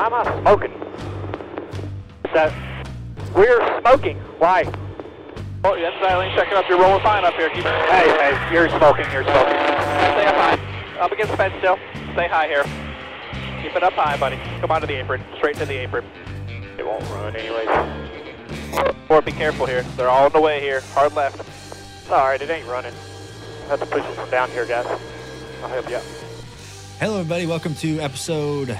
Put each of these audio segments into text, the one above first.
I'm not smoking. So, we're smoking. Why? Oh, yes, Eileen, check it up. You're rolling fine up here. Keep Hey, hey, you're smoking, you're smoking. Stay up high. Up against the fence still. Stay high here. Keep it up high, buddy. Come onto the apron. Straight to the apron. It won't run anyways. Or be careful here. They're all in the way here. Hard left. It's alright, it ain't running. I have to push it from down here, guys. I'll help you out. Hello, everybody. Welcome to episode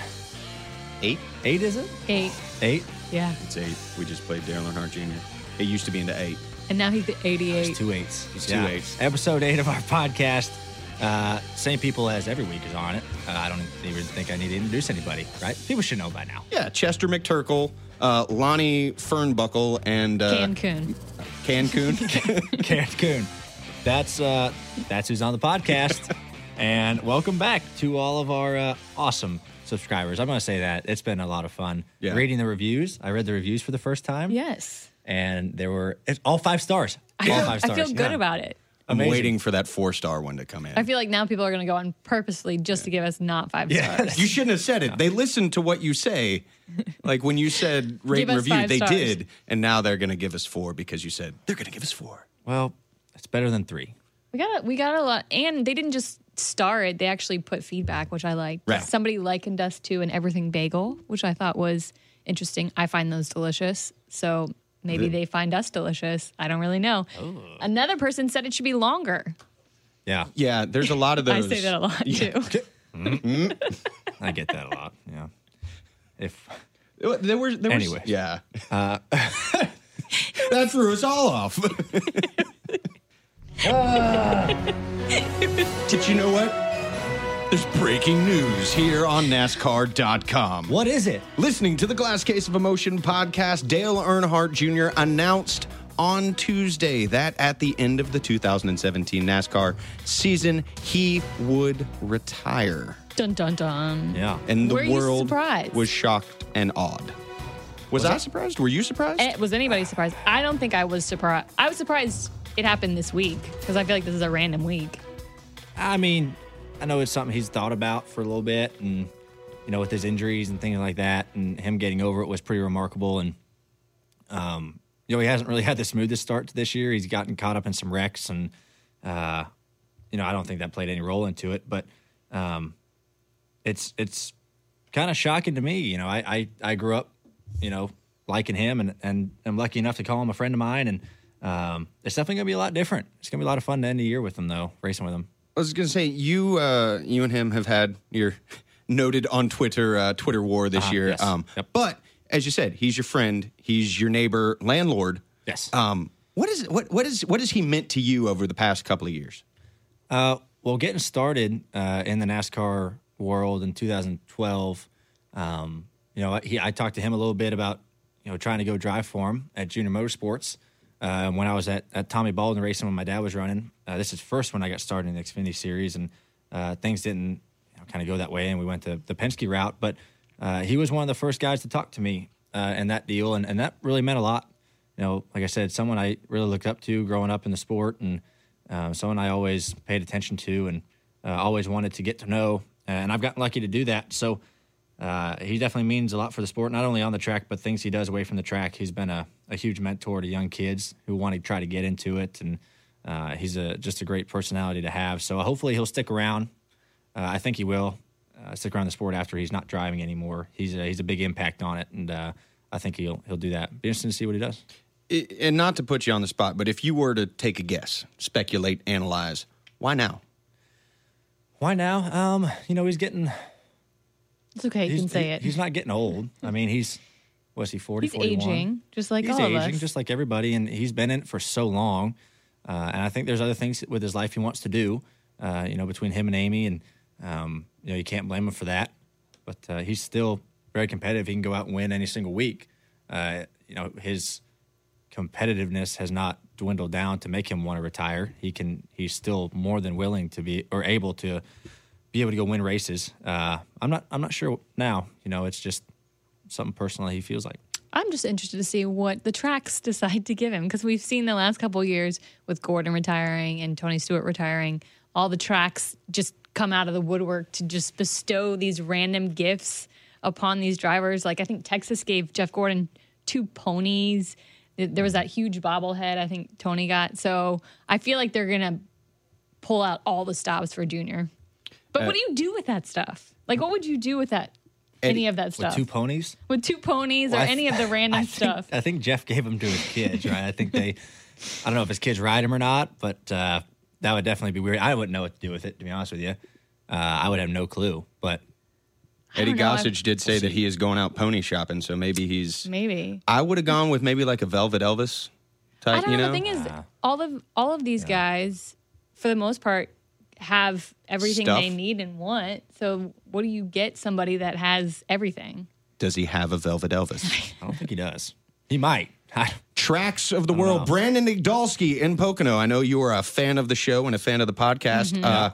Eight? eight. Is it Eight. eight? Yeah. It's eight. We just played Dale Earnhardt Jr. It used to be into eight. And now he's at 88. It's two eights. It's two eights. Episode eight of our podcast. Uh, same people as every week is on it. Uh, I don't even think I need to introduce anybody, right? People should know by now. Yeah, Chester McTurkle, uh, Lonnie Fernbuckle, and uh, Cancun. Cancun. Karen Coon. That's uh, that's who's on the podcast. and welcome back to all of our uh, awesome subscribers. I'm going to say that it's been a lot of fun Yeah. reading the reviews. I read the reviews for the first time. Yes. and there were it's all five stars. I all feel, five I feel good yeah. about it. I'm Amazing. waiting for that four star one to come in. I feel like now people are going to go on purposely just to give us not five Yeah. stars. you shouldn't have said it. They listened to what you say. Like when you said rate and review, they stars. did. And now they're going to give us four because you said they're going to give us four. Well, it's better than three. We got a, we got a lot, and they didn't just star it; they actually put feedback, which I liked. Right. Somebody likened us to an everything bagel, which I thought was interesting. I find those delicious, so maybe they find us delicious. I don't really know. Oh. Another person said it should be longer. Yeah, Yeah, there's a lot of those. I say that a lot too. Mm-hmm. I get that a lot. Yeah. If There were, there was, Anyway. yeah. Uh, that threw us all off. Did you know what? There's breaking news here on NASCAR.com. what is it? Listening to the Glass Case of Emotion podcast, Dale Earnhardt Jr. announced on Tuesday that at the end of the 2017 NASCAR season, he would retire. Dun dun dun. Yeah. And the Were world was shocked and awed. Was, I surprised? Were you surprised? Eh, Was anybody surprised? I don't think I was surprised. I was surprised it happened this week because I feel like this is a random week. I mean, I know it's something he's thought about for a little bit, and you know, with his injuries and things like that, and him getting over it was pretty remarkable. And um, you know, he hasn't really had the smoothest start to this year. He's gotten caught up in some wrecks, and uh, you know, I don't think that played any role into it. But um, it's it's kind of shocking to me. You know, I, I I grew up, you know, liking him, and and I'm lucky enough to call him a friend of mine, and um, it's definitely gonna be a lot different. It's gonna be a lot of fun to end the year with him, though, racing with him. I was going to say you, uh, you and him have had your noted on Twitter uh, Twitter war this Uh-huh, year. yes. Um, Yep. But as you said, he's your friend. He's your neighbor, landlord. Yes. Um, what is what what is what has he meant to you over the past couple of years? Uh, well, getting started uh, in the NASCAR world in 2012, um, you know, he, I talked to him a little bit about, you know, trying to go drive for him at Junior Motorsports. Uh, when I was at, at Tommy Baldwin racing when my dad was running, uh, this is first when I got started in the Xfinity series, and uh, things didn't you know, kind of go that way, and we went to the Penske route. But uh, he was one of the first guys to talk to me uh, in that deal, and, and that really meant a lot. You know, like I said, someone I really looked up to growing up in the sport, and um, someone I always paid attention to and uh, always wanted to get to know. And I've gotten lucky to do that. So uh, he definitely means a lot for the sport, not only on the track, but things he does away from the track. He's been a, a huge mentor to young kids who want to try to get into it. And uh, he's a, just a great personality to have. So hopefully he'll stick around. Uh, I think he will uh, stick around the sport after he's not driving anymore. He's a, he's a big impact on it. And uh, I think he'll, he'll do that. Be interesting to see what he does. I- and not to put you on the spot, but if you were to take a guess, speculate, analyze, why now? Why now? Um, you know, he's getting It's okay. You can say he- it. He's not getting old. I mean, he's was he 40, He's 41? aging, just like he's all of aging, us. just like everybody, and he's been in it for so long. Uh, and I think there's other things with his life he wants to do. Uh, you know, between him and Amy, and um, you know, you can't blame him for that. But uh, he's still very competitive. He can go out and win any single week. Uh, you know, his competitiveness has not dwindled down to make him want to retire. He can. He's still more than willing to be or able to be able to go win races. Uh, I'm not. I'm not sure now. You know, it's just something personal he feels like. I'm just interested to see what the tracks decide to give him because we've seen the last couple of years with Gordon retiring and Tony Stewart retiring, all the tracks just come out of the woodwork to just bestow these random gifts upon these drivers. Like I think Texas gave Jeff Gordon two ponies. There there was that huge bobblehead I think Tony got. So I feel like they're gonna pull out all the stops for Junior. But what uh, do you do with that stuff? Like, what would you do with that? Any of that stuff. With two ponies? with two ponies Well, or th- any of the random I think, stuff. I think Jeff gave them to his kids, right? I think they, I don't know if his kids ride him or not, but uh, that would definitely be weird. I wouldn't know what to do with it, to be honest with you. Uh, I would have no clue, but Eddie don't know, I've- Gossage did say that he is going out pony shopping, so maybe he's. Maybe. I would have gone with maybe like a Velvet Elvis type. I don't you know. know, The thing is, all of all of these guys, for the most part, have everything Stuff. they need and want. So, what do you get somebody that has everything? does he have a Velvet Elvis? I don't think he does. He might. Tracks of the world. Brandon Igdalski in Pocono. I know you are a fan of the show and a fan of the podcast. Mm-hmm. Uh,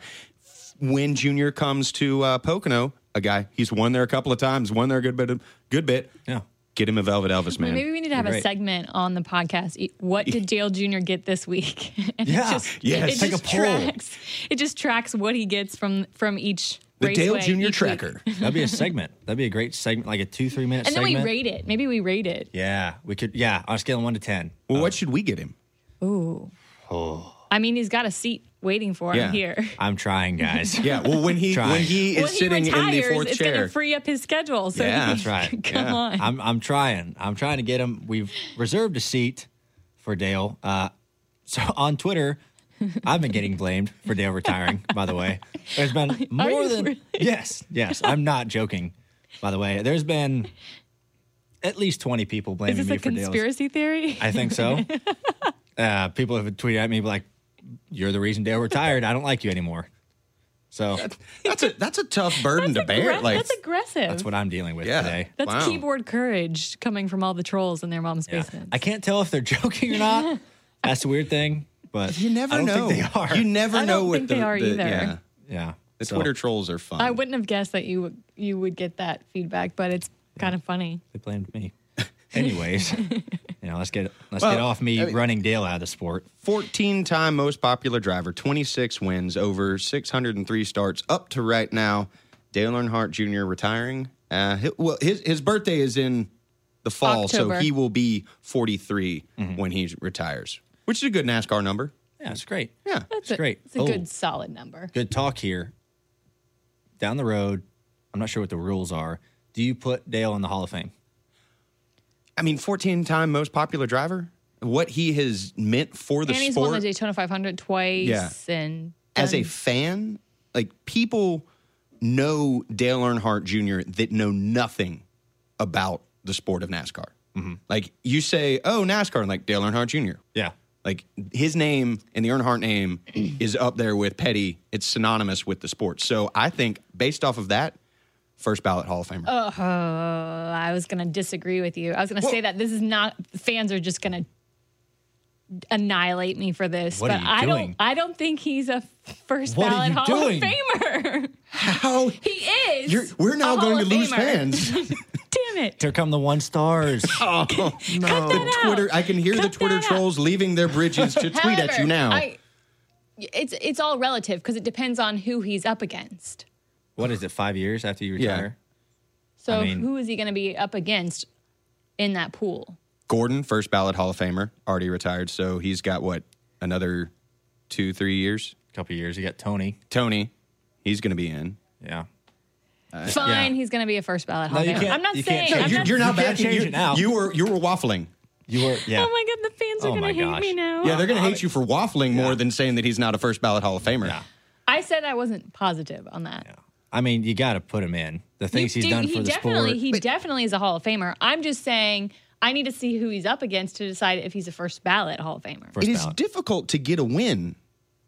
when Junior comes to uh, Pocono, a guy he's won there a couple of times, won there a good bit, of, good bit. yeah. Get him a Velvet Elvis, man. Maybe we need to have a great. segment on the podcast. What did Dale Jr. get this week? and Yeah. it just, Yes. it Take just a poll. tracks. It just tracks what he gets from from each. the Dale Junior Tracker. That'd be a segment. That'd be a great segment, like a two, three minute And then segment. we rate it. Maybe we rate it. Yeah, we could. Yeah, on a scale of one to 10. Well, what uh, should we get him? Ooh. Oh. I mean, he's got a seat waiting for Yeah. him here. I'm trying, guys. Yeah, well, when he when he is when he sitting retires, in the fourth it's chair, going to free up his schedule. So Yeah, he that's right. Come Yeah. on. I'm I'm trying. I'm trying to get him. We've reserved a seat for Dale. Uh, so on Twitter, I've been getting blamed for Dale retiring. by the way, there's been more than really? yes, yes. I'm not joking. By the way, there's been at least 20 people Is blaming this me a for Dale's. conspiracy theory? I think so. uh, people have tweeted at me like, "You're the reason Dale retired. I don't like you anymore." So that's a that's a tough burden to bear. Aggra- like that's aggressive. that's what I'm dealing with Yeah. today. That's Wow. keyboard courage coming from all the trolls in their mom's Yeah. basement. I can't tell if they're joking or not. That's a weird thing. But you never I don't know. Think they are. You never I know don't what think the, they are the- either. Yeah, yeah. the So, Twitter trolls are fun. I wouldn't have guessed that you would you would get that feedback, but it's kind of funny. They blamed me. Anyways, you know, let's get let's Well, get off me I mean- running Dale out of the sport. 14 time most popular driver, 26 wins, over 603 starts up to right now. Dale Earnhardt Jr. retiring. Uh, hi- well, his, his birthday is in the fall, October. so he will be 43 when he retires, which is a good NASCAR number. Yeah, it's great. Yeah. That's It's a, great. It's a Oh. good solid number. Good talk here. Down the road, I'm not sure what the rules are. Do you put Dale in the Hall of Fame? I mean, 14 time most popular driver, what he has meant for the sport. and he's won the Daytona 500 twice. Yeah. And as a fan, like people know Dale Earnhardt Jr. that know nothing about the sport of NASCAR. Mm-hmm. Like you say, oh, NASCAR, and like Dale Earnhardt Jr. Yeah. Like his name and the Earnhardt name is up there with Petty. It's synonymous with the sport. So I think based off of that, first ballot Hall of Famer. Oh, I was going to disagree with you. I was going to say that this is not fans are just going to annihilate me for this, What are but you I doing? don't. I don't think he's a first What are ballot you Hall doing? of Famer. How he is. you're, we're now a going Hall to lose Famer. fans. Damn it! Here come the one stars. oh, that the out. Twitter. I can hear the Twitter that out. trolls leaving their bridges to tweet at you now. I, it's it's all relative because it depends on who he's up against. What is it? Five years after you Yeah. retire? So I mean- who is he going to be up against in that pool? Gordon, first ballot Hall of Famer, already retired. So he's got what another two, three years. A couple years. You got Tony. Tony, he's going to be in. Yeah. Uh, Fine, yeah. he's going to be a first ballot Hall No, of you Famer. can't- I'm not you can't saying. change I'm it. You're, not, you're not You can't change You, it now. you were you were waffling. You were. Yeah. Oh my god, the fans are Oh my going to hate gosh. me now. Yeah, they're going to hate uh, you for waffling more than saying that he's not a first ballot Hall of Famer. Yeah. I said I wasn't positive on that. Yeah. I mean, you got to put him in. The things You he's do- done he for the definitely, sport. He definitely is a Hall of Famer. I'm just saying I need to see who he's up against to decide if he's a first ballot Hall of Famer. First It is ballot. difficult to get a win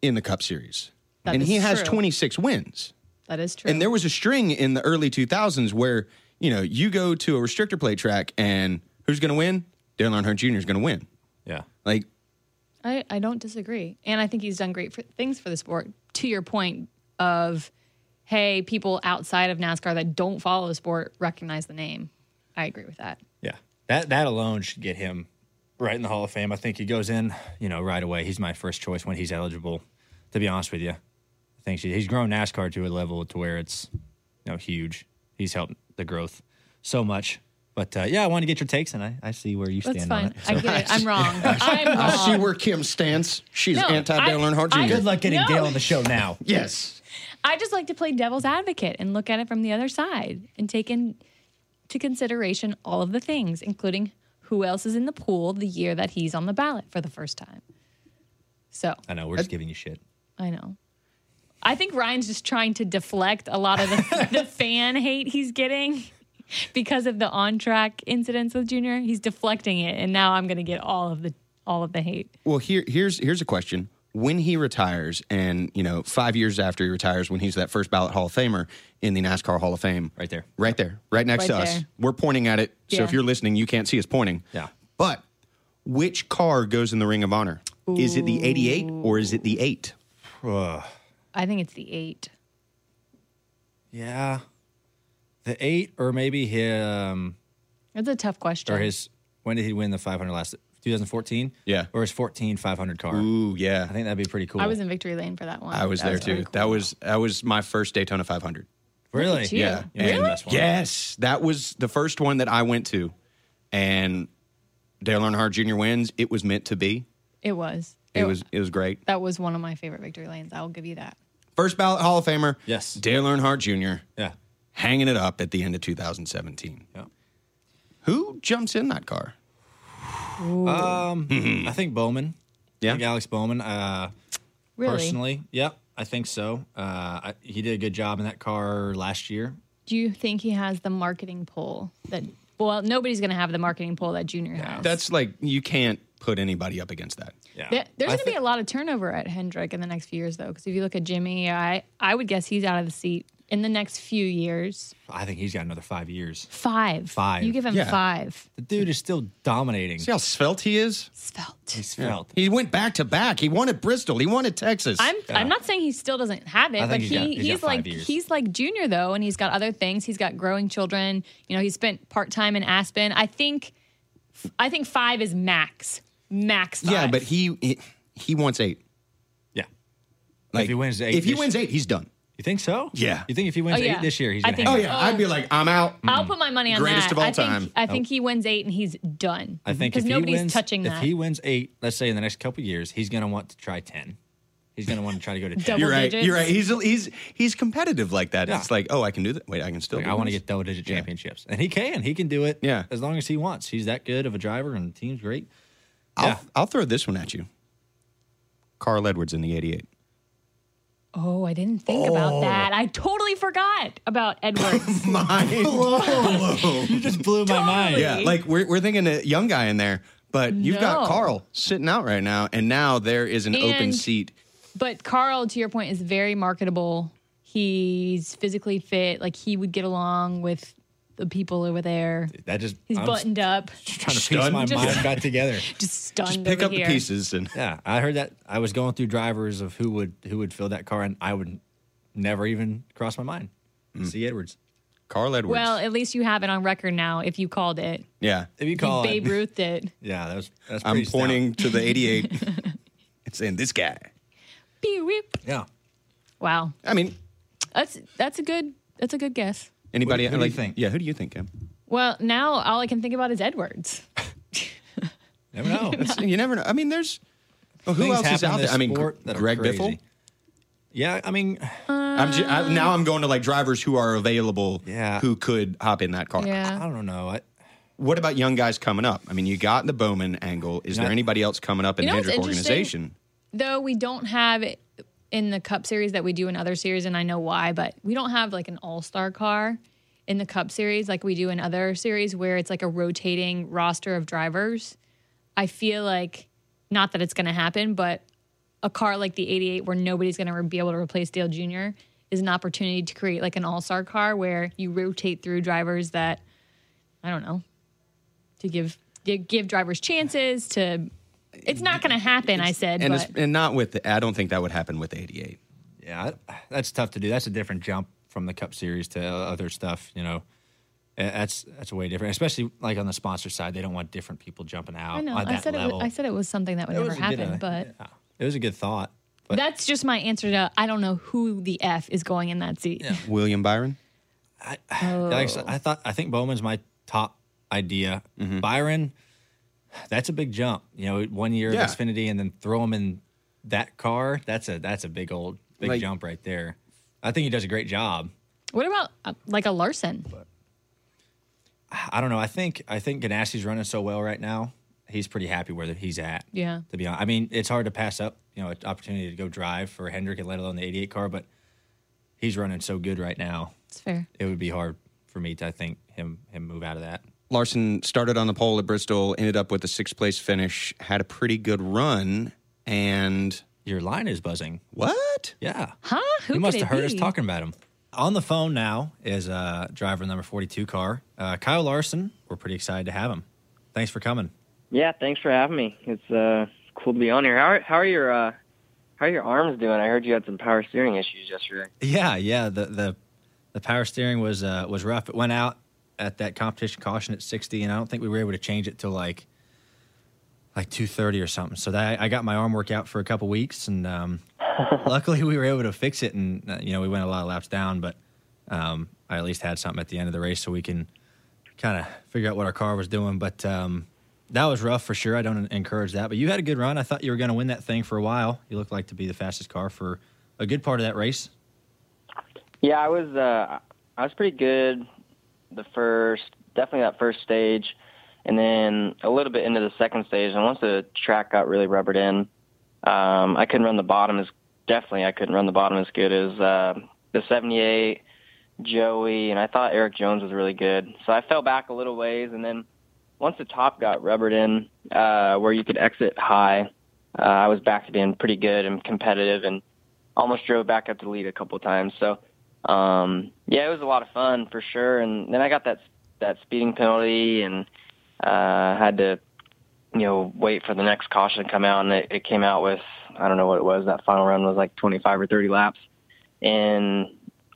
in the Cup Series, That and is he has true. 26 wins. That is true. And there was a string in the early 2000s where you know you go to a restrictor plate track and who's going to win? Dale Earnhardt Jr. is going to win. Yeah. Like I, I don't disagree. And I think he's done great for, things for the sport. To your point of, hey, people outside of NASCAR that don't follow the sport recognize the name. I agree with that. Yeah. That that alone should get him right in the Hall of Fame. I think he goes in, you know, right away. He's my first choice when he's eligible. To be honest with you, I think he's grown NASCAR to a level to where it's, you know, huge. He's helped the growth so much. But uh, yeah, I want to get your takes, and I, I see where you That's stand on fine. it. I get it. I'm wrong. I'm wrong. I see where Kim stands. She's No, anti Dale Earnhardt Jr. Good luck getting No. Dale on the show now. Yes. I just like to play devil's advocate and look at it from the other side and take into consideration all of the things, including who else is in the pool the year that he's on the ballot for the first time. So I know we're just giving you shit. I know. I think Ryan's just trying to deflect a lot of the, the fan hate he's getting because of the on track incidents with Junior. He's deflecting it, and now I'm going to get all of the all of the hate. Well, here, here's here's a question. When he retires, and you know, five years after he retires, when he's that first ballot Hall of Famer in the NASCAR Hall of Fame, Right there. right there, right next Right to us, there. we're pointing at it. So if you're listening, you can't see us pointing. Yeah. But which car goes in the Ring of Honor? Is it the '88 or is it the eight? I think it's the eight. Yeah, the eight, or maybe him, That's a tough question. or his. When did he win the 500 last? 2014. Yeah. or his 14 500 car. Ooh, yeah. I think that'd be pretty cool. I was in victory lane for that one. I was That there very too. cool. That was that was my first Daytona 500. really. at. Yeah. You made the And yes, that was the first one that I went to. And Dale Earnhardt Jr. wins. It was meant to be. It was. It was it was great. That was one of my favorite victory lanes. I will give you that. First ballot Hall of Famer. Yes. Dale Earnhardt Jr. Yeah. hanging it up at the end of 2017. Yeah. Who jumps in that car? I think Bowman. Yeah. I think Alex Bowman. Uh, Really? Personally, yep, I think so. Uh, I, he did a good job in that car last year. Do you think he has the marketing pull that? Well, nobody's going to have the marketing pull that Junior has. That's like you can't put anybody up against that. Yeah, There- there's I going to be thi- a lot of turnover at Hendrick in the next few years, though. Because if you look at Jimmy, I I would guess he's out of the seat in the next few years. I think he's got another five years. Five. Five. You give him Yeah. five. The dude is still dominating. See how svelte he is? Svelte. He's felt. He went back to back. He won at Bristol. He won at Texas. I'm I'm not saying he still doesn't have it, I but think he he's got- he's he's, got five like years. he's like junior though, and he's got other things. He's got growing children. You know, he spent part time in Aspen. I think I think five is max. Max five. yeah, but he, he he wants eight. Yeah. Like if he wins eight, if he this- wins eight, he's done. You think so? Yeah. You think if he wins Oh, yeah. eight this year, he's I gonna think- oh, hang Oh it? yeah, I'd be like, I'm out. I'll mm. put my money on Greatest that. of all I think time. I think he wins eight and he's done. I think because if he nobody's wins, touching if that. he wins eight, let's say in the next couple years, he's gonna want to try ten. He's gonna want to try to go to ten. Double You're right. digits. You're right. He's he's he's competitive like that. Yeah. It's like, oh, I can do that. Wait, I can still. Like, do I want to this? get double digit Yeah. championships, and he can. He can do it. Yeah. as long as he wants. He's that good of a driver, and the team's great. I'll, Yeah. I'll throw this one at you. Carl Edwards in the '88. Oh, I didn't think about oh. that. I totally forgot about Edwards. You just blew my mind. Yeah, like we're we're thinking a young guy in there, but you've got Carl sitting out right now, and now there is an open seat. But Carl, to your point, is very marketable. He's physically fit. Like he would get along with the people over there. That just He's I'm buttoned up, just trying to piece my Just- mind back together. just stunned Just Pick over up here. the pieces and Yeah, I heard that. I was going through drivers of who would who would fill that car, and I would never even cross my mind. Mm. See Edwards. Carl Edwards. Well, at least you have it on record now. If you called it, yeah, If you you Babe it, Ruth did. yeah, that was that's. I'm stout. pointing to the '88 and saying this guy. Beep, beep. Yeah, Wow, I mean, that's that's a good that's a good guess. Anybody? Who- who do you think? Yeah, who do you think, Kim? Well, now all I can think about is Edwards. never know. It's- you never know. I mean, there's well, who Things else is out there? I mean, sport Greg crazy. Biffle. Yeah, I mean, I'm ju- I, now I'm going to like drivers who are available. Yeah. who could hop in that car? Yeah. I Yeah, don't know. I, What about young guys coming up? I mean, you got the Bowman angle. Is there anybody else coming up in You know what's Hendrick organization? though we don't have it in the Cup Series that we do in other series, and I know why, but we don't have like an All Star car in the Cup Series like we do in other series where it's like a rotating roster of drivers. I feel like not that it's going to happen, but a car like the 88 where nobody's going to be able to replace Dale Jr. is an opportunity to create like an all star car where you rotate through drivers that, I don't know, to give give, give drivers chances to. It's not going to happen, I said. And but and not with. I don't think that would happen with '88. yeah, that's tough to do. That's a different jump from the Cup Series to other stuff. You know, that's that's way different. Especially like on the sponsor side, they don't want different people jumping out I know. on I that said it. Was, I said it was something that would It never was a good, happen, uh, but yeah. it was a good thought. But that's just my answer to. I don't know who the f is going in that seat. Yeah. William Byron. I, like I, I thought I think Bowman's my top idea. Byron, that's a big jump. You know, one year Yeah. of Xfinity and then throw him in that car. That's a that's a big old big Like- jump right there. I think he does a great job. What about uh, like a Larson? I don't know. I think I think Ganassi's running so well right now. He's pretty happy where he's at. Yeah. To be honest, I mean, it's hard to pass up you know an opportunity to go drive for Hendrick and let alone the 88 car, but he's running so good right now. It's fair. It would be hard for me to I think him him move out of that. Larson started on the pole at Bristol, ended up with a sixth place finish, had a pretty good run, and Your line is buzzing. what? Yeah. Huh? Who you must have it heard us talking about him. On the phone now is uh, driver number 42 car, uh, Kyle Larson. We're pretty excited to have him. Thanks for coming. Yeah, thanks for having me. It's uh cool to be on here. How are, how are your uh how are your arms doing? I heard you had some power steering issues yesterday. Yeah, yeah. The the the power steering was uh, was rough. It went out at that competition caution at 60, and I don't think we were able to change it till like like 2:30 or something. So that I got my arm workout for a couple weeks, and um, luckily we were able to fix it. And uh, you know we went a lot of laps down, but um, I at least had something at the end of the race so we can kind of figure out what our car was doing. But um, that was rough for sure. I don't encourage that. But you had a good run. I thought you were going to win that thing for a while. You looked like to be the fastest car for a good part of that race. Yeah, I was uh I was pretty good the first definitely that first stage and then a little bit into the second stage and once the track got really rubbered in, um I couldn't run the bottom as definitely I couldn't run the bottom as good as uh the 78 Joey and I thought Erik Jones was really good. So I fell back a little ways and then once the top got rubbered in, uh, where you could exit high, uh, I was back to being pretty good and competitive and almost drove back up to lead a couple times. So, um, yeah, it was a lot of fun for sure. And then I got that, that speeding penalty and, uh, had to, you know, wait for the next caution to come out and it, it came out with, I don't know what it was. That final run was like 25 or 30 laps and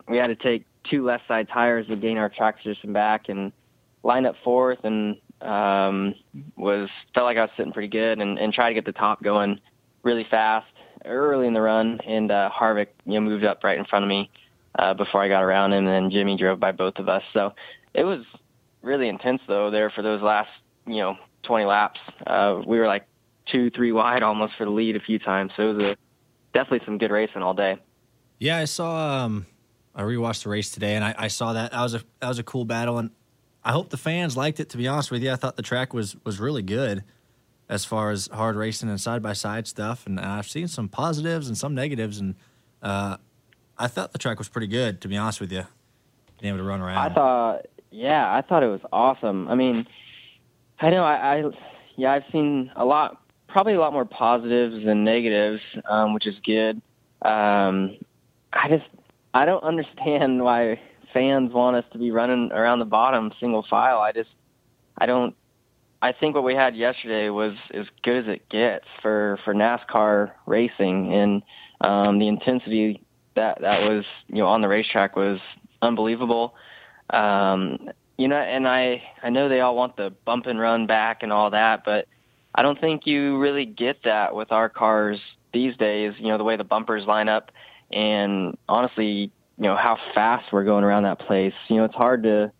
we had to take two left side tires to gain our track position back and line up fourth and um was felt like I was sitting pretty good and, and tried to get the top going really fast early in the run and uh Harvick you know moved up right in front of me uh before I got around him and then Jimmy drove by both of us so it was really intense though there for those last you know 20 laps uh we were like two three wide almost for the lead a few times so it was a definitely some good racing all day Yeah, I saw. Um, I rewatched the race today, and I, I saw that. That was a that was a cool battle, and I hope the fans liked it. To be honest with you, I thought the track was was really good as far as hard racing and side by side stuff. And I've seen some positives and some negatives, and uh, I thought the track was pretty good. To be honest with you, being able to run around. I thought, yeah, I thought it was awesome. I mean, I know I, I yeah, I've seen a lot, probably a lot more positives than negatives, um, which is good. Um, I just, I don't understand why fans want us to be running around the bottom single file. I just, I don't. I think what we had yesterday was as good as it gets for for NASCAR racing, and um, the intensity that that was you know on the racetrack was unbelievable. Um, you know, and I I know they all want the bump and run back and all that, but I don't think you really get that with our cars these days. You know, the way the bumpers line up, and honestly, you know how fast we're going around that place. You know, it's hard to.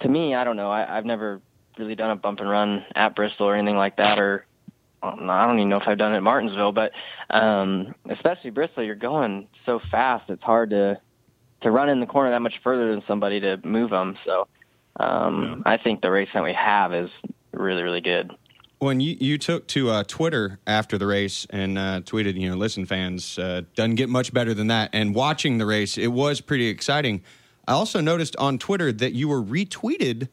To me, I don't know. I, I've never really done a bump and run at Bristol or anything like that, or I don't even know if I've done it at Martinsville, but um, especially Bristol, you're going so fast. It's hard to to run in the corner that much further than somebody to move them. So um, I think the race that we have is really, really good. When you, you took to uh, Twitter after the race and uh, tweeted, you know, listen, fans, uh, doesn't get much better than that. And watching the race, it was pretty exciting. I also noticed on Twitter that you were retweeted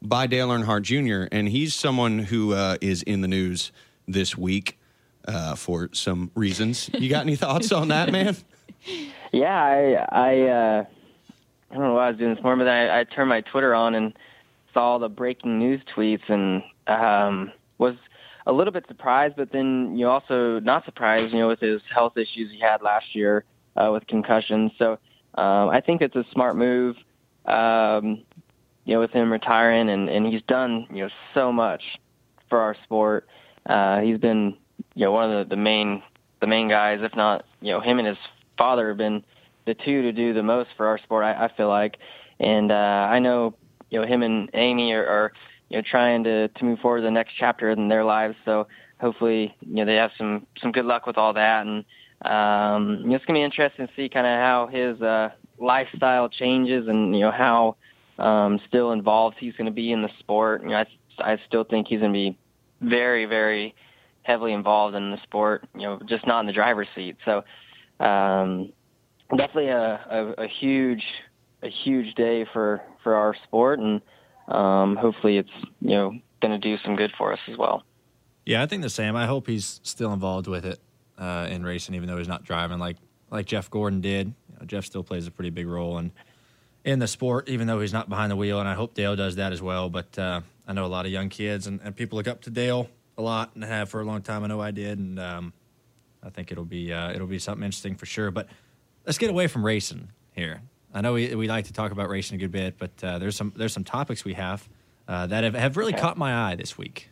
by Dale Earnhardt Jr., and he's someone who uh, is in the news this week uh, for some reasons. You got any thoughts on that, man? Yeah, I I uh, I don't know what I was doing this morning, but I, I turned my Twitter on and saw the breaking news tweets and um, was a little bit surprised, but then you also not surprised, you know, with his health issues he had last year uh, with concussions. So um, I think it's a smart move, um, you know, with him retiring, and and he's done you know so much for our sport. Uh, he's been you know one of the, the main the main guys, if not you know him and his father have been the two to do the most for our sport. I, I feel like, and uh, I know you know him and Amy are, are you know trying to to move forward to the next chapter in their lives. So hopefully you know they have some some good luck with all that, and um, you know, it's gonna be interesting to see kind of how his uh, lifestyle changes and you know how um, still involved he's to be in the sport. You know, I, I still think he's to be very, very heavily involved in the sport. You know, just not in the driver's seat. So um, definitely a, a, a huge, a huge day for for our sport, and um, hopefully it's you know going to do some good for us as well. Yeah, I think the same. I hope he's still involved with it uh, in racing, even though he's not driving like like Jeff Gordon did. You know, Jeff still plays a pretty big role in in the sport, even though he's not behind the wheel, and I hope Dale does that as well. But uh, I know a lot of young kids and, and people look up to Dale a lot and have for a long time. I know I did, and um, I think it'll be uh, it'll be something interesting for sure. But let's get away from racing here. I know we, we like to talk about racing a good bit, but uh, there's some there's some topics we have uh, that have, have really caught my eye this week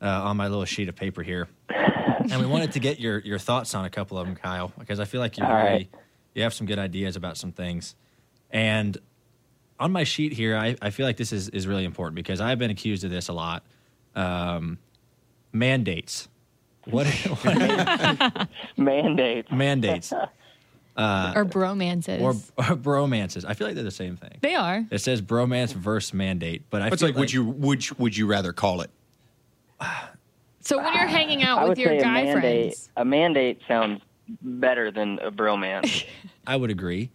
uh, on my little sheet of paper here, and we wanted to get your your thoughts on a couple of them, Kyle, because I feel like you really right. you have some good ideas about some things. And on my sheet here, I, I feel like this is, is really important because I've been accused of this a lot. Um, mandates. What, what Mandates. mandates or bromances. or, or bromances? I feel like they're the same thing. they are. It says bromance versus mandate, but I It's feel like, would you would you, would you rather call it? So when you're hanging out I with your say a guy mandate. friends, A mandate sounds better than a bromance. I would agree.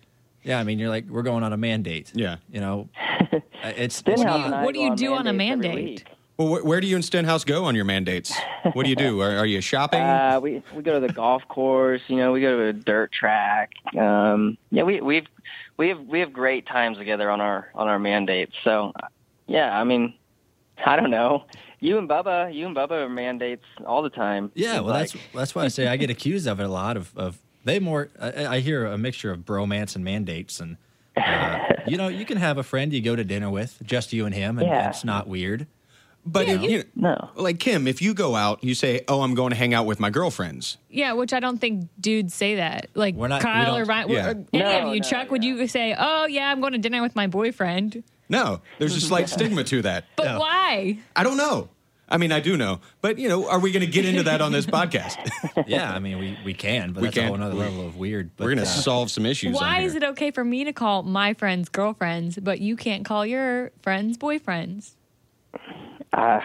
Yeah, I mean, you're like we're going on a mandate. Yeah. you know, uh, it's, it's Stenhouse not- and what do you do on a mandate? Well, wh- where do you and Stenhouse go on your mandates? What do you do? Are, are you shopping? Uh, we we go to the golf course. You know, we go to a dirt track. Um, yeah, we we've we have we have great times together on our on our mandates. So, yeah, I mean, I don't know. You and Bubba, you and Bubba are mandates all the time. Yeah, well, like. that's that's why I say I get accused of it a lot. Of, of they more, I, I hear a mixture of bromance and mandates, and uh, you know, you can have a friend you go to dinner with, just you and him, and Yeah. it's not weird. but if, you no. like Kim, if you go out, you say, "Oh, I'm going to hang out with my girlfriends." Yeah, which I don't think dudes say that. Like We're not- Kyle or Ryan, Yeah. or any No, of you, no, Chuck, would you say, "Oh yeah, I'm going to dinner with my boyfriend"? No, there's a slight stigma to that. But Yeah. why? I don't know. I mean, I do know, but you know, are we going to get into that on this podcast? Yeah, I mean, we, we can, but We that's can. a whole other level of weird. But, We're going to uh, solve some issues. Why on is it okay for me to call my friends girlfriends, but you can't call your friends boyfriends? Uh,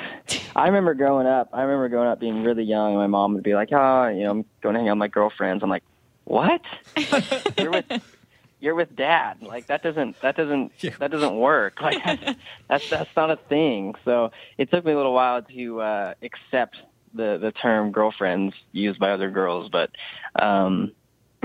I remember growing up. I remember growing up being really young, and my mom would be like, "Oh, you know, I'm going to hang out with my girlfriends." I'm like, "What? you're with you're with dad? Like that doesn't that doesn't that doesn't work. Like that's that's not a thing." So it took me a little while to uh, accept the the term girlfriends used by other girls, but um,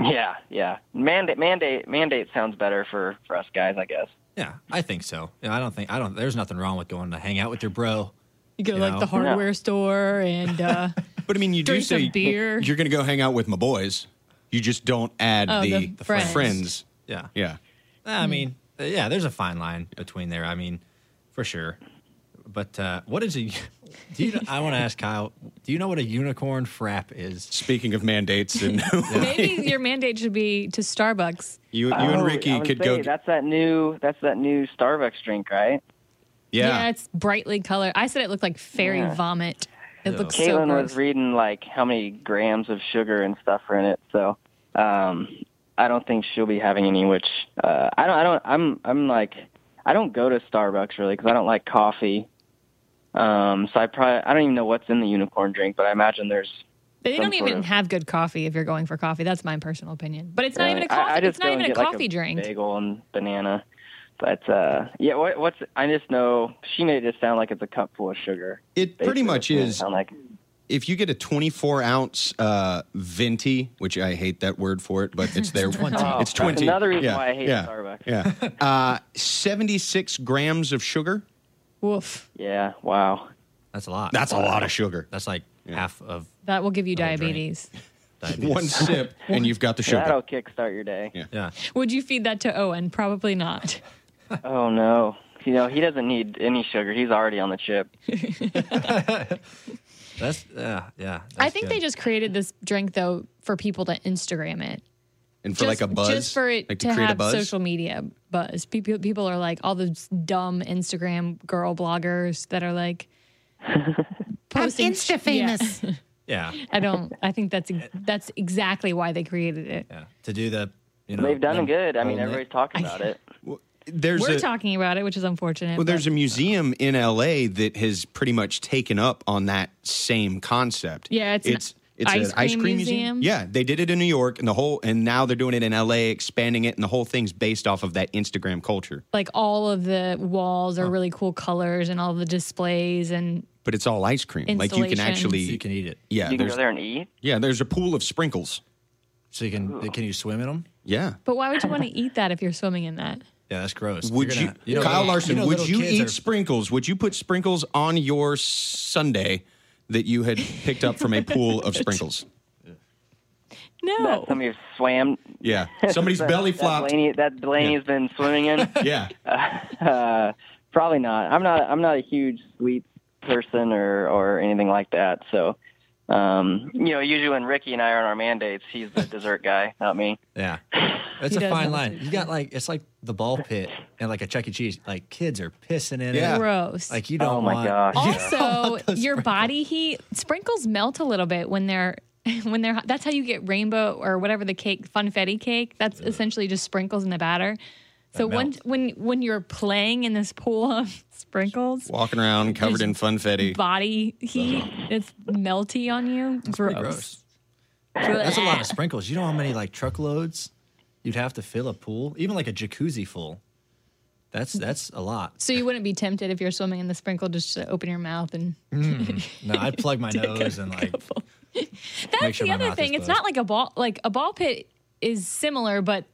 yeah, yeah, mandate mandate mandate sounds better for for us guys, I guess. Yeah, I think so. Yeah, I don't think I don't. There's nothing wrong with going to hang out with your bro. You go to You like know? the hardware store and uh, But I mean, you do say beer. you're going to go hang out with my boys. You just don't add Oh, the, the the friends. friends. Yeah, Yeah. I mean, uh, yeah. There's a fine line between there. I mean, for sure. But uh, what is a? Do you? I want to ask Kyle. Do you know what a unicorn frap is? Speaking of mandates, and maybe your mandate should be to Starbucks. you, you Oh, and Ricky would could say, go. That's that new that's that new Starbucks drink, right? yeah. it's brightly colored. I said it looked like fairy Yeah. vomit. It Ew. looks so Caitlin gross. was reading like how many grams of sugar and stuff are in it, so um, I don't think she'll be having any. Which uh, I don't. I don't. I'm. I'm like. I don't go to Starbucks really because I don't like coffee. Um, so I probably I don't even know what's in the unicorn drink, but I imagine there's. They don't even of- have good coffee if you're going for coffee. That's my personal opinion. But it's not even a coffee. I, just it's not even and a get, like, coffee drink. Bagel and banana. But uh, yeah, what, what's I just know she made it sound like it's a cup full of sugar. It pretty much It is. Sound like If you get a 24 ounce uh, venti, which I hate that word for it, but it's there. Twenty. Oh, It's that's 20. another reason yeah. why I hate yeah. Starbucks. Yeah. Uh, 76 grams of sugar. Woof. Yeah. Wow. That's a lot. That's a lot of sugar. That's like half of That will give you diabetes. diabetes. One sip, and you've got the sugar. That'll kickstart your day. Yeah. Yeah. Would you feed that to Owen? Probably not. Oh no. You know, he doesn't need any sugar. He's already on the chip. That's yeah, yeah. I think good. they just created this drink though for people to Instagram it. and for like a buzz, just for it like to, create a have buzz. social media buzz. People people are like all those dumb Instagram girl bloggers that are like posting Insta famous. Yeah. Yeah, I don't. I think that's that's exactly why they created it. yeah. To do the, you know, They've done them it good. I mean, everybody's talking about it. There's We're a, talking about it, which is unfortunate. Well, there's but- a museum in LA that has pretty much taken up on that same concept. Yeah, it's an it's it's ice an ice cream cream museum. Yeah, they did it in New York, and the whole, and now they're doing it in LA, expanding it, and the whole thing's based off of that Instagram culture. like all of the walls are really cool colors and all the displays and But it's all ice cream. Like you can actually, So you can eat it. yeah, You can there's go there and eat. yeah, there's a pool of sprinkles. So you can can you swim in them? Yeah. but why would you want to eat that if you're swimming in that Yeah, that's gross. Would You're you, gonna- know, Kyle little- Larson? know would little you kids eat are- sprinkles? Would you put sprinkles on your sundae that you had picked up from a pool of sprinkles? no That somebody who swam. Yeah, somebody's belly That flopped. Blaney, that Blaney's been swimming in. Yeah, uh, probably not. I'm not. I'm not a huge sweets person or or anything like that. So, um, you know, usually when Ricky and I are on our mandates, he's the dessert guy, not me. Yeah, it's He a fine line. You got like it's like the ball pit and like a Chuck E. Cheese. Like kids are pissing in Yeah. it. gross Like you don't Oh my want. gosh. you also want your sprinkles. body heat sprinkles melt a little bit when they're when they're hot. that's how you get rainbow or whatever the cake funfetti cake that's essentially just sprinkles in the batter so when when when you're playing in this pool of sprinkles walking around covered in funfetti. body heat it's melty on you gross, gross. That's a lot of sprinkles. You know how many like truckloads you'd have to fill a pool, even like a jacuzzi full. That's mm. that's a lot. so you wouldn't be tempted if you're swimming in the sprinkle just to open your mouth and mm. No, I'd plug my nose and like That's Make sure the other thing. It's not like a ball. Like a ball pit is similar, but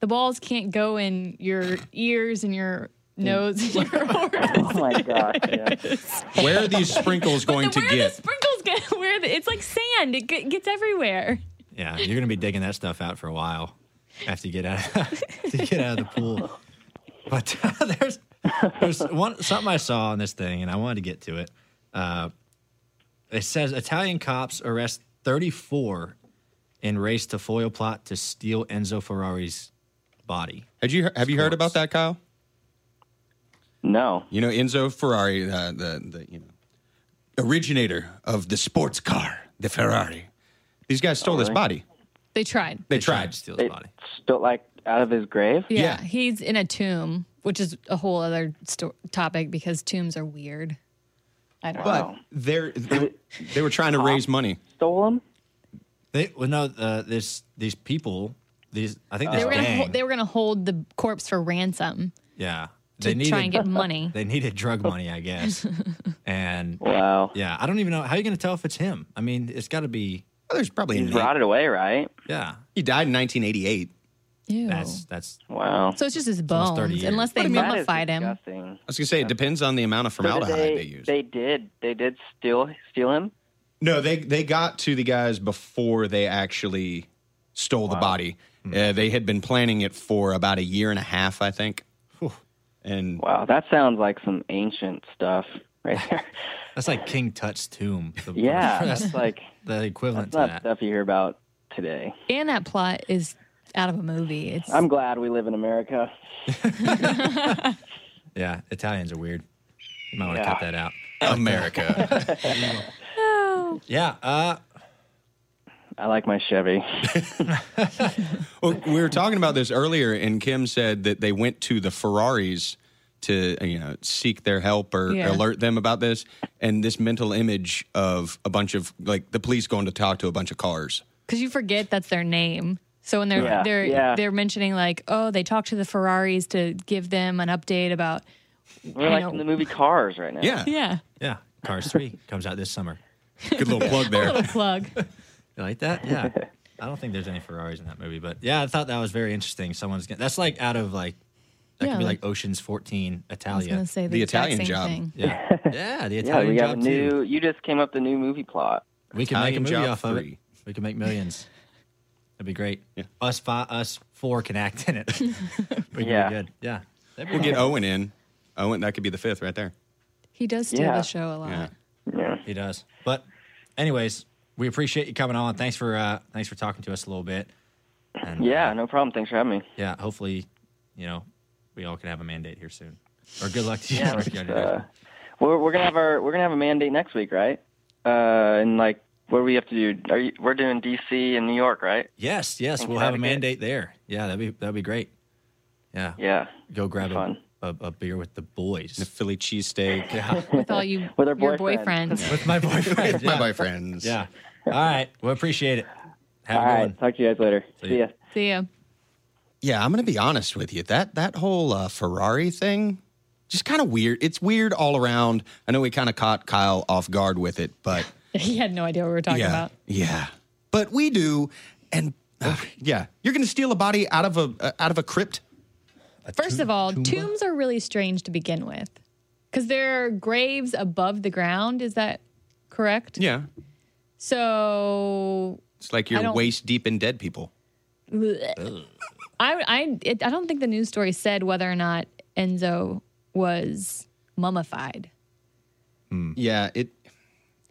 the balls can't go in your ears and your mm. nose and your organs. Oh my gosh! Yeah. Where are these sprinkles going But to where the get? sprinkles get? Where the, it's like sand. It ge- gets everywhere. yeah, you're gonna be digging that stuff out for a while after you get out to get out of the pool. But there's there's one something I saw on this thing, and I wanted to get to it. Uh, it says Italian cops arrest 34 in race to foil plot to steal Enzo Ferrari's body. Had you have you heard about that, Kyle? No. You know Enzo Ferrari, uh, the the you know originator of the sports car, the Ferrari. These guys stole his really? body. They tried. They, They tried tried. to steal They his body. still like out of his grave. Yeah, Yeah. he's in a tomb, which is a whole other sto- topic because tombs are weird. I don't But know. they're, they they were trying to raise money. Stole him. They well no, uh, this these people these I think this They were gonna gang, hold, they were gonna hold the corpse for ransom yeah to they needed try and get money. they needed drug money I guess and Wow. yeah I don't even know how are you gonna tell if it's him I mean it's got to be Well, there's probably He's an eight. rotted away, right? yeah He died in 1988. Ew. that's that's Wow. So it's just his almost 30 bones, years. unless they mummified him. disgusting. I was gonna say it depends on the amount of So formaldehyde they, they, use. they did. They did steal steal him. no, they they got to the guys before they actually stole the body. Uh, they had been planning it for about a year and a half, I think. And Wow, that sounds like some ancient stuff right there. that's like King Tut's tomb yeah, that's that's like the equivalent that's not that stuff you hear about today. And that plot is out of a movie. It's I'm glad we live in America. yeah Italians are weird you might want to Yeah. cut that out America. yeah uh I like my Chevy. well, we were talking about this earlier, and Kim said that they went to the Ferraris to you know seek their help or Yeah. alert them about this, and this mental image of a bunch of like the police going to talk to a bunch of cars. because you forget that's their name. So when they're Yeah, they're yeah. they're mentioning like, oh, they talked to the Ferraris to give them an update about We're like know- in the movie Cars right now. Yeah, yeah, yeah Cars 3 comes out this summer good little plug there. little plug. You like that? Yeah. I don't think there's any Ferraris in that movie, but yeah, I thought that was very interesting. Someone's gonna, that's like out of like that Yeah, could be like- like, Ocean's 14 I was say the, The exact Italian same job. thing. Yeah, yeah, the Yeah, Italian we have a job new. too. You just came up with the new movie plot. We can make a movie Job off of it. We can make millions. That'd be great. Yeah. Us five, us four can act in it. we can Yeah. be good. Yeah, We'll cool. get Owen in. Owen, that could be the fifth right there. He does steal Yeah. the show a lot. Yeah. Yeah. He does. But, anyways, we appreciate you coming on. Thanks for uh, thanks for talking to us a little bit. And, Yeah, uh, no problem. Thanks for having me. yeah. Hopefully, you know, we all can have a mandate here soon. Or good luck to you. Yeah, What let's, you gotta do. uh, we're we're gonna have our we're gonna have a mandate next week, right? Uh, and like, what do we have to do? Are you, we're doing D.C. and New York, right? yes, yes, in we'll have a mandate there. Yeah, that'd be that'd be great. Yeah. Yeah. Go grab a, a, a beer with the boys. The Philly cheesesteak. Yeah. with all you With our your boyfriends. boyfriends. with my boyfriend. My yeah. boyfriends. Yeah. All right. Well, appreciate it. Have All a good right. one. Talk to you guys later. See See ya. ya. See ya. Yeah, I'm going to be honest with you. That that whole uh, Ferrari thing, just kind of weird. It's weird all around. I know we kind of caught Kyle off guard with it, but He had no idea what we were talking yeah, about. yeah. But we do, and uh, yeah, you're going to steal a body out of a uh, out of a crypt. First of all, tombs are really strange to begin with because they're graves above the ground. Is that correct? Yeah, So it's like you're waist deep in dead people. I I it, I don't think the news story said whether or not Enzo was mummified. Yeah, it.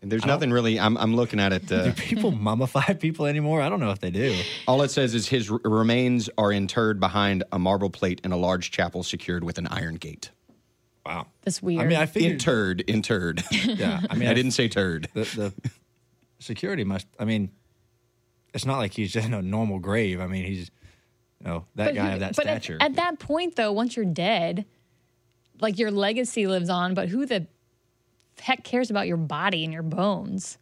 There's nothing really. I'm I'm looking at it. Uh, Do people mummify people anymore? I don't know if they do. all it says is his r- remains are interred behind a marble plate in a large chapel secured with an iron gate. Wow. That's weird. I mean, I figured. Interred, interred. yeah. I mean, I didn't say turd. The, the security must. I mean, it's not like he's just in a normal grave. I mean, he's, you know, that But guy who- of that but at- stature. At, that point, though, once you're dead, like your legacy lives on. But who the heck cares about your body and your bones?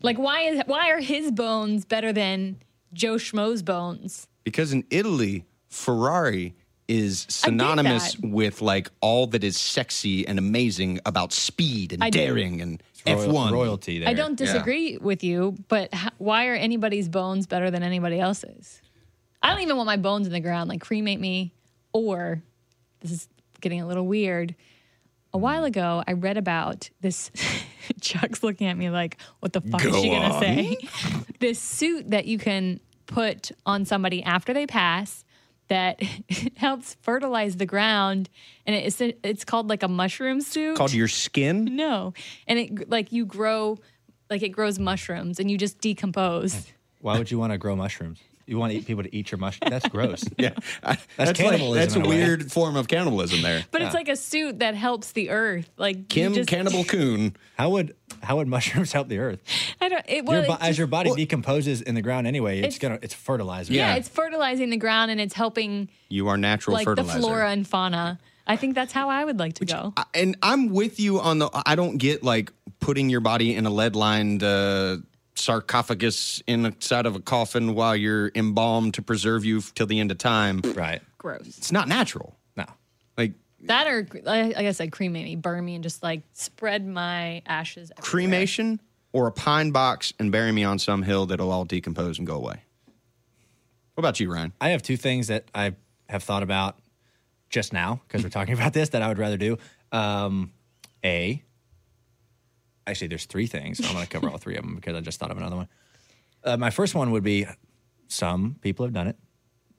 Like, why is why are his bones better than Joe Schmo's bones? Because in Italy, Ferrari is synonymous with like all that is sexy and amazing about speed and I do. daring and Royal- F1 royalty. There. I don't disagree with you, but h- why are anybody's bones better than anybody else's? I don't even want my bones in the ground. Like cremate me, or this is getting a little weird. A while ago, I read about this. Chuck's looking at me like, "What the fuck is she gonna on. say?" this suit that you can put on somebody after they pass that helps fertilize the ground, and it's it's called like a mushroom suit. called your skin. No. And it like you grow like it grows mushrooms and you just decompose. Why would you want to grow mushrooms? You want to eat people to eat your mushroom? That's gross. Yeah, I- that's, cannibalism Like, that's a in a way. weird form of cannibalism there. But it's like a suit that helps the earth. Like Kim just, Cannibal Coon. How would how would mushrooms help the earth? I don't it, well, Your it bo- as your body well- decomposes in the ground anyway, it's, It's- gonna it's fertilizer. yeah, Yeah. it's fertilizing the ground and it's helping You are natural like fertilizer. the flora and fauna. I think that's how I would like to go. I- and I'm with you on the. I don't get like putting your body in a lead lined uh, sarcophagus inside of a coffin while you're embalmed to preserve you till the end of time. Right. Gross. It's not natural. No. Like That or like I said, cremate me, burn me, and just like spread my ashes. everywhere. cremation or a pine box and bury me on some hill that'll all decompose and go away. What about you, Ryan? I have two things that I have thought about just now because we're talking about this that I would rather do. Um, a, actually, there's three things. I'm going to cover all three of them because I just thought of another one. Uh, my first one would be some people have done it.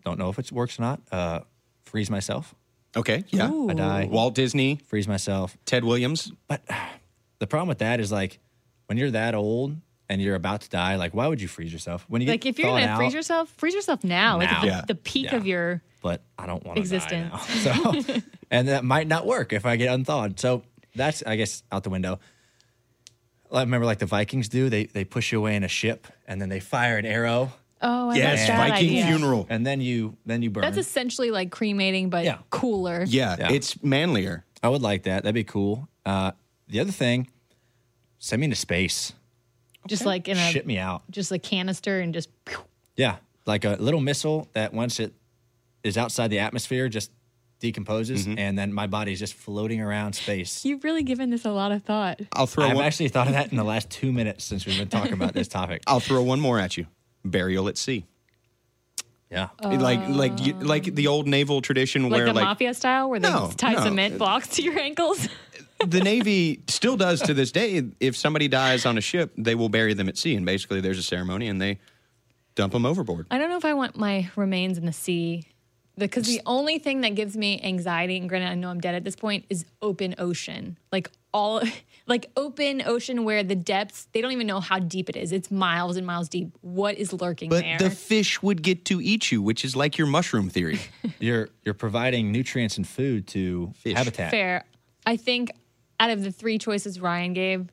Don't know if it works or not. Uh, freeze myself. Okay, yeah. I die. Walt Disney, Freeze myself. Ted Williams. But the problem with that is like when you're that old and you're about to die, like why would you freeze yourself? When you Like if you're thawed gonna out, freeze yourself, freeze yourself now. Like Now. at the, Yeah. the peak Yeah. of your but I don't want to die Existence. now. So, and that might not work if I get unthawed. So that's, I guess, out the window. I remember like the Vikings do. They they push you away in a ship and then they fire an arrow Oh, I Yes, like that Viking idea. funeral. and then you then you burn. That's essentially like cremating, but Yeah. cooler. Yeah, Yeah. it's manlier. I would like that. That'd be cool. Uh, the other thing, send me into space. Just like in a Ship me out. just a canister and just pew. Yeah, like a little missile that once it is outside the atmosphere, just decomposes, mm-hmm. and then my body is just floating around space. You've really given this a lot of thought. I'll throw I've one, actually thought of that in the last two minutes since we've been talking about this topic. I'll throw one more at you. Burial at sea. Yeah. like like you, like the old naval tradition Like where the like mafia style where they No, tie no. cement blocks to your ankles. the Navy still does to this day. If somebody dies on a ship, they will bury them at sea, and basically there's a ceremony, and they dump them overboard. I don't know if I want my remains in the sea. Because the only thing that gives me anxiety, and granted, I know I'm dead at this point, is open ocean. Like all like open ocean where the depths they don't even know how deep it is. It's miles and miles deep. What is lurking But there? the fish would get to eat you, which is like your mushroom theory. You're you're providing nutrients and food to Fish. habitat. Fair. I think out of the three choices Ryan gave,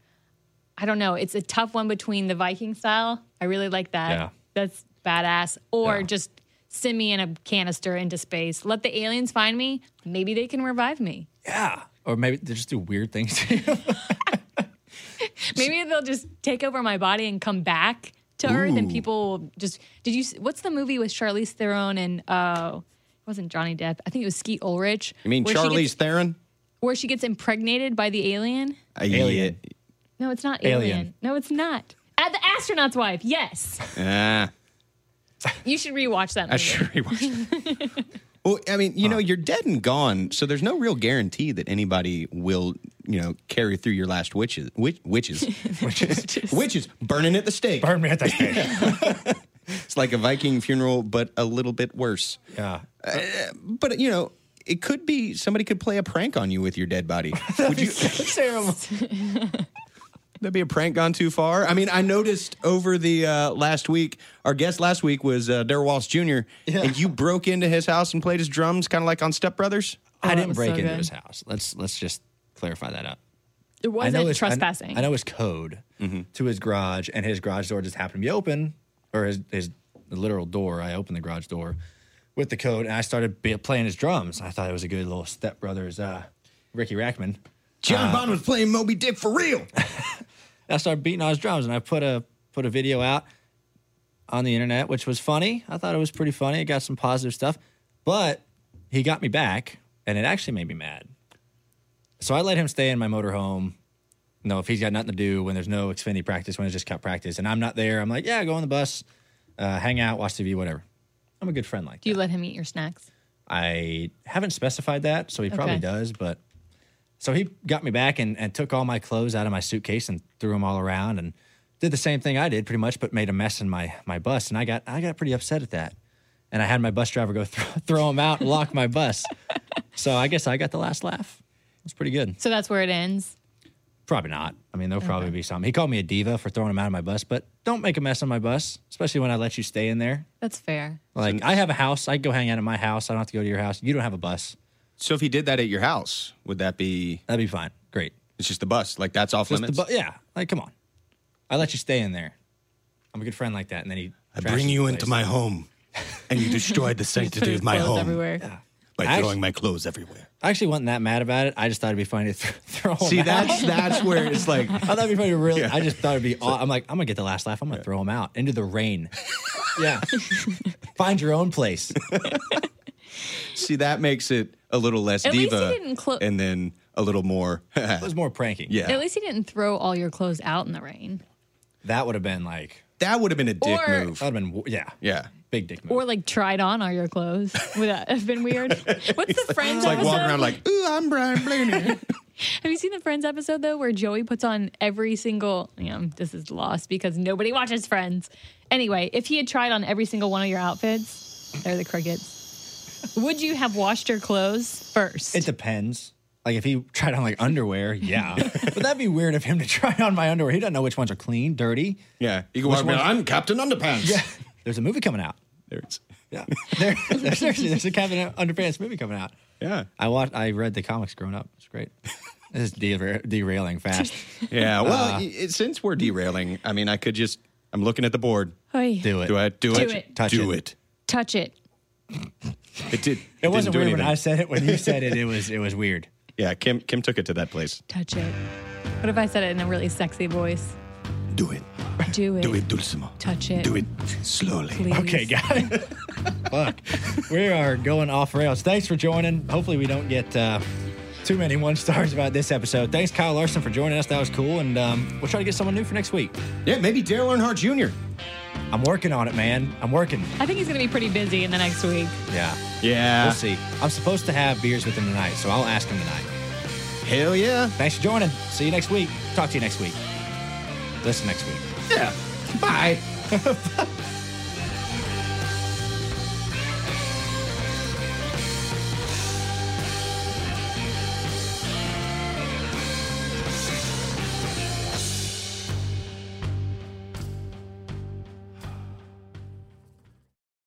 I don't know. It's a tough one between the Viking style. I really like that. Yeah. That's badass. Or Yeah. just send me in a canister into space. Let the aliens find me. Maybe they can revive me. Yeah. Or maybe they just do weird things to you. Maybe they'll just take over my body and come back to Earth, and people will just. Did you? What's the movie with Charlize Theron and uh, it wasn't Johnny Depp? I think it was Skeet Ulrich. You mean where Charlize gets- Theron? where she gets impregnated by the alien? Uh, Alien. No, it's not Alien. alien. No, it's not. At the astronaut's wife. Yes. Yeah. You should rewatch that movie. I sure he watched. well, I mean, you know, you're dead and gone, so there's no real guarantee that anybody will, you know, carry through your last witches, witch, witches, witches, witches, burning at the stake. Burn me at that stake. It's like a Viking funeral, but a little bit worse. yeah. Uh, but you know, it could be somebody could play a prank on you with your dead body. Would you? Terrible. That'd be a prank gone too far. I mean, I noticed over the uh, last week, our guest last week was uh, Darrell Wallace Jr., and you broke into his house and played his drums, kind of like on Step Brothers. Oh, I didn't break so into good. his house. Let's let's just clarify that up. It wasn't know his, I- trespassing. I, know his code to his garage, and his garage door just happened to be open, or his his literal door. I opened the garage door with the code, and I started be, playing his drums. I thought it was a good little Step Brothers, uh, Ricky Rackman. John Bonham was playing Moby Dick for real. I started beating on his drums, and I put a put a video out on the internet, which was funny. I thought it was pretty funny. It got some positive stuff, but he got me back, and it actually made me mad. So I let him stay in my motorhome. No, if he's got nothing to do when there's no Xfinity practice, when it's just Cup practice, and I'm not there, I'm like, yeah, go on the bus, uh, hang out, watch TV, whatever. I'm a good friend like Do you let him eat your snacks? I haven't specified that, so he probably Okay. does. But so he got me back and, and took all my clothes out of my suitcase and threw them all around and did the same thing I did pretty much, but made a mess in my my bus. And I got I got pretty upset at that. And I had my bus driver go throw, throw him out and lock my bus. So I guess I got the last laugh. It was pretty good. So that's where it ends. Probably not. I mean, there'll probably be something. He called me a diva for throwing him out of my bus, but don't make a mess on my bus, especially when I let you stay in there. That's fair. Like I have a house, I can go hang out at my house. I don't have to go to your house. You don't have a bus. So if he did that at your house, would that be? That'd be fine. Great. It's just the bus, like that's off Just limits. the bu- yeah, like come on. I let you stay in there. I'm a good friend like that, and then he. I bring you place. into my home, and you destroyed the Put sanctity his of my home everywhere. by Actu- throwing my clothes everywhere. I actually wasn't that mad about it. I just thought it'd be funny to th- throw him See, out. that's that's where it's like I thought it'd be funny to really. I just thought it'd be. aw- I'm like, I'm gonna get the last laugh. I'm gonna throw him out into the rain. yeah. Find your own place. see that makes it a little less At least he diva, didn't clo- and then a little more. It was more pranking. yeah, At least he didn't throw all your clothes out in the rain. That would have been like. that would have been a dick Or- move. That would have been. Yeah. Yeah. Big dick move. Or like tried on all your clothes. Would that have been weird? What's the Friends It's like episode? walking around like, ooh, I'm Ryan Blaney. Have you seen the Friends episode though, where Joey puts on every single? You know, this is lost because nobody watches Friends. Anyway, if he had tried on every single one of your outfits, they're the crickets. Would you have washed your clothes first? It depends. Like if he tried on like underwear, yeah. but that'd be weird of him to try on my underwear. He doesn't know which ones are clean, dirty. yeah, you can walk around. I'm Captain Underpants. Yeah. There's a movie coming out. there it's. Yeah. There, there's, seriously, there's a Captain Underpants movie coming out. Yeah, I watched. I read the comics growing up. It's great. This is dera- derailing fast. yeah. Well, Uh, y- it, since we're derailing, I mean, I could just. I'm looking at the board. Oy. Do it. Do I do, Do it? it. Touch do it. it. Touch it. It did. It wasn't didn't weird when. I said it. When you said it, it was it was weird. Yeah, Kim. Kim took it to that place. Touch it. What if I said it in a really sexy voice? Do it. Do it. Do it, Dulcimo. Touch it. Do it slowly. Please. Okay, got it. Fuck. We are going off rails. Thanks for joining. Hopefully, we don't get uh, too many one stars about this episode. Thanks, Kyle Larson, for joining us. That was cool, and um, we'll try to get someone new for next week. Yeah, maybe Dale Earnhardt Jr. I'm working on it, man. I'm working. I think he's going to be pretty busy in the next week. Yeah. Yeah. We'll see. I'm supposed to have beers with him tonight, so I'll ask him tonight. Hell yeah. Thanks for joining. See you next week. Talk to you next week. Listen next week. Yeah. Bye.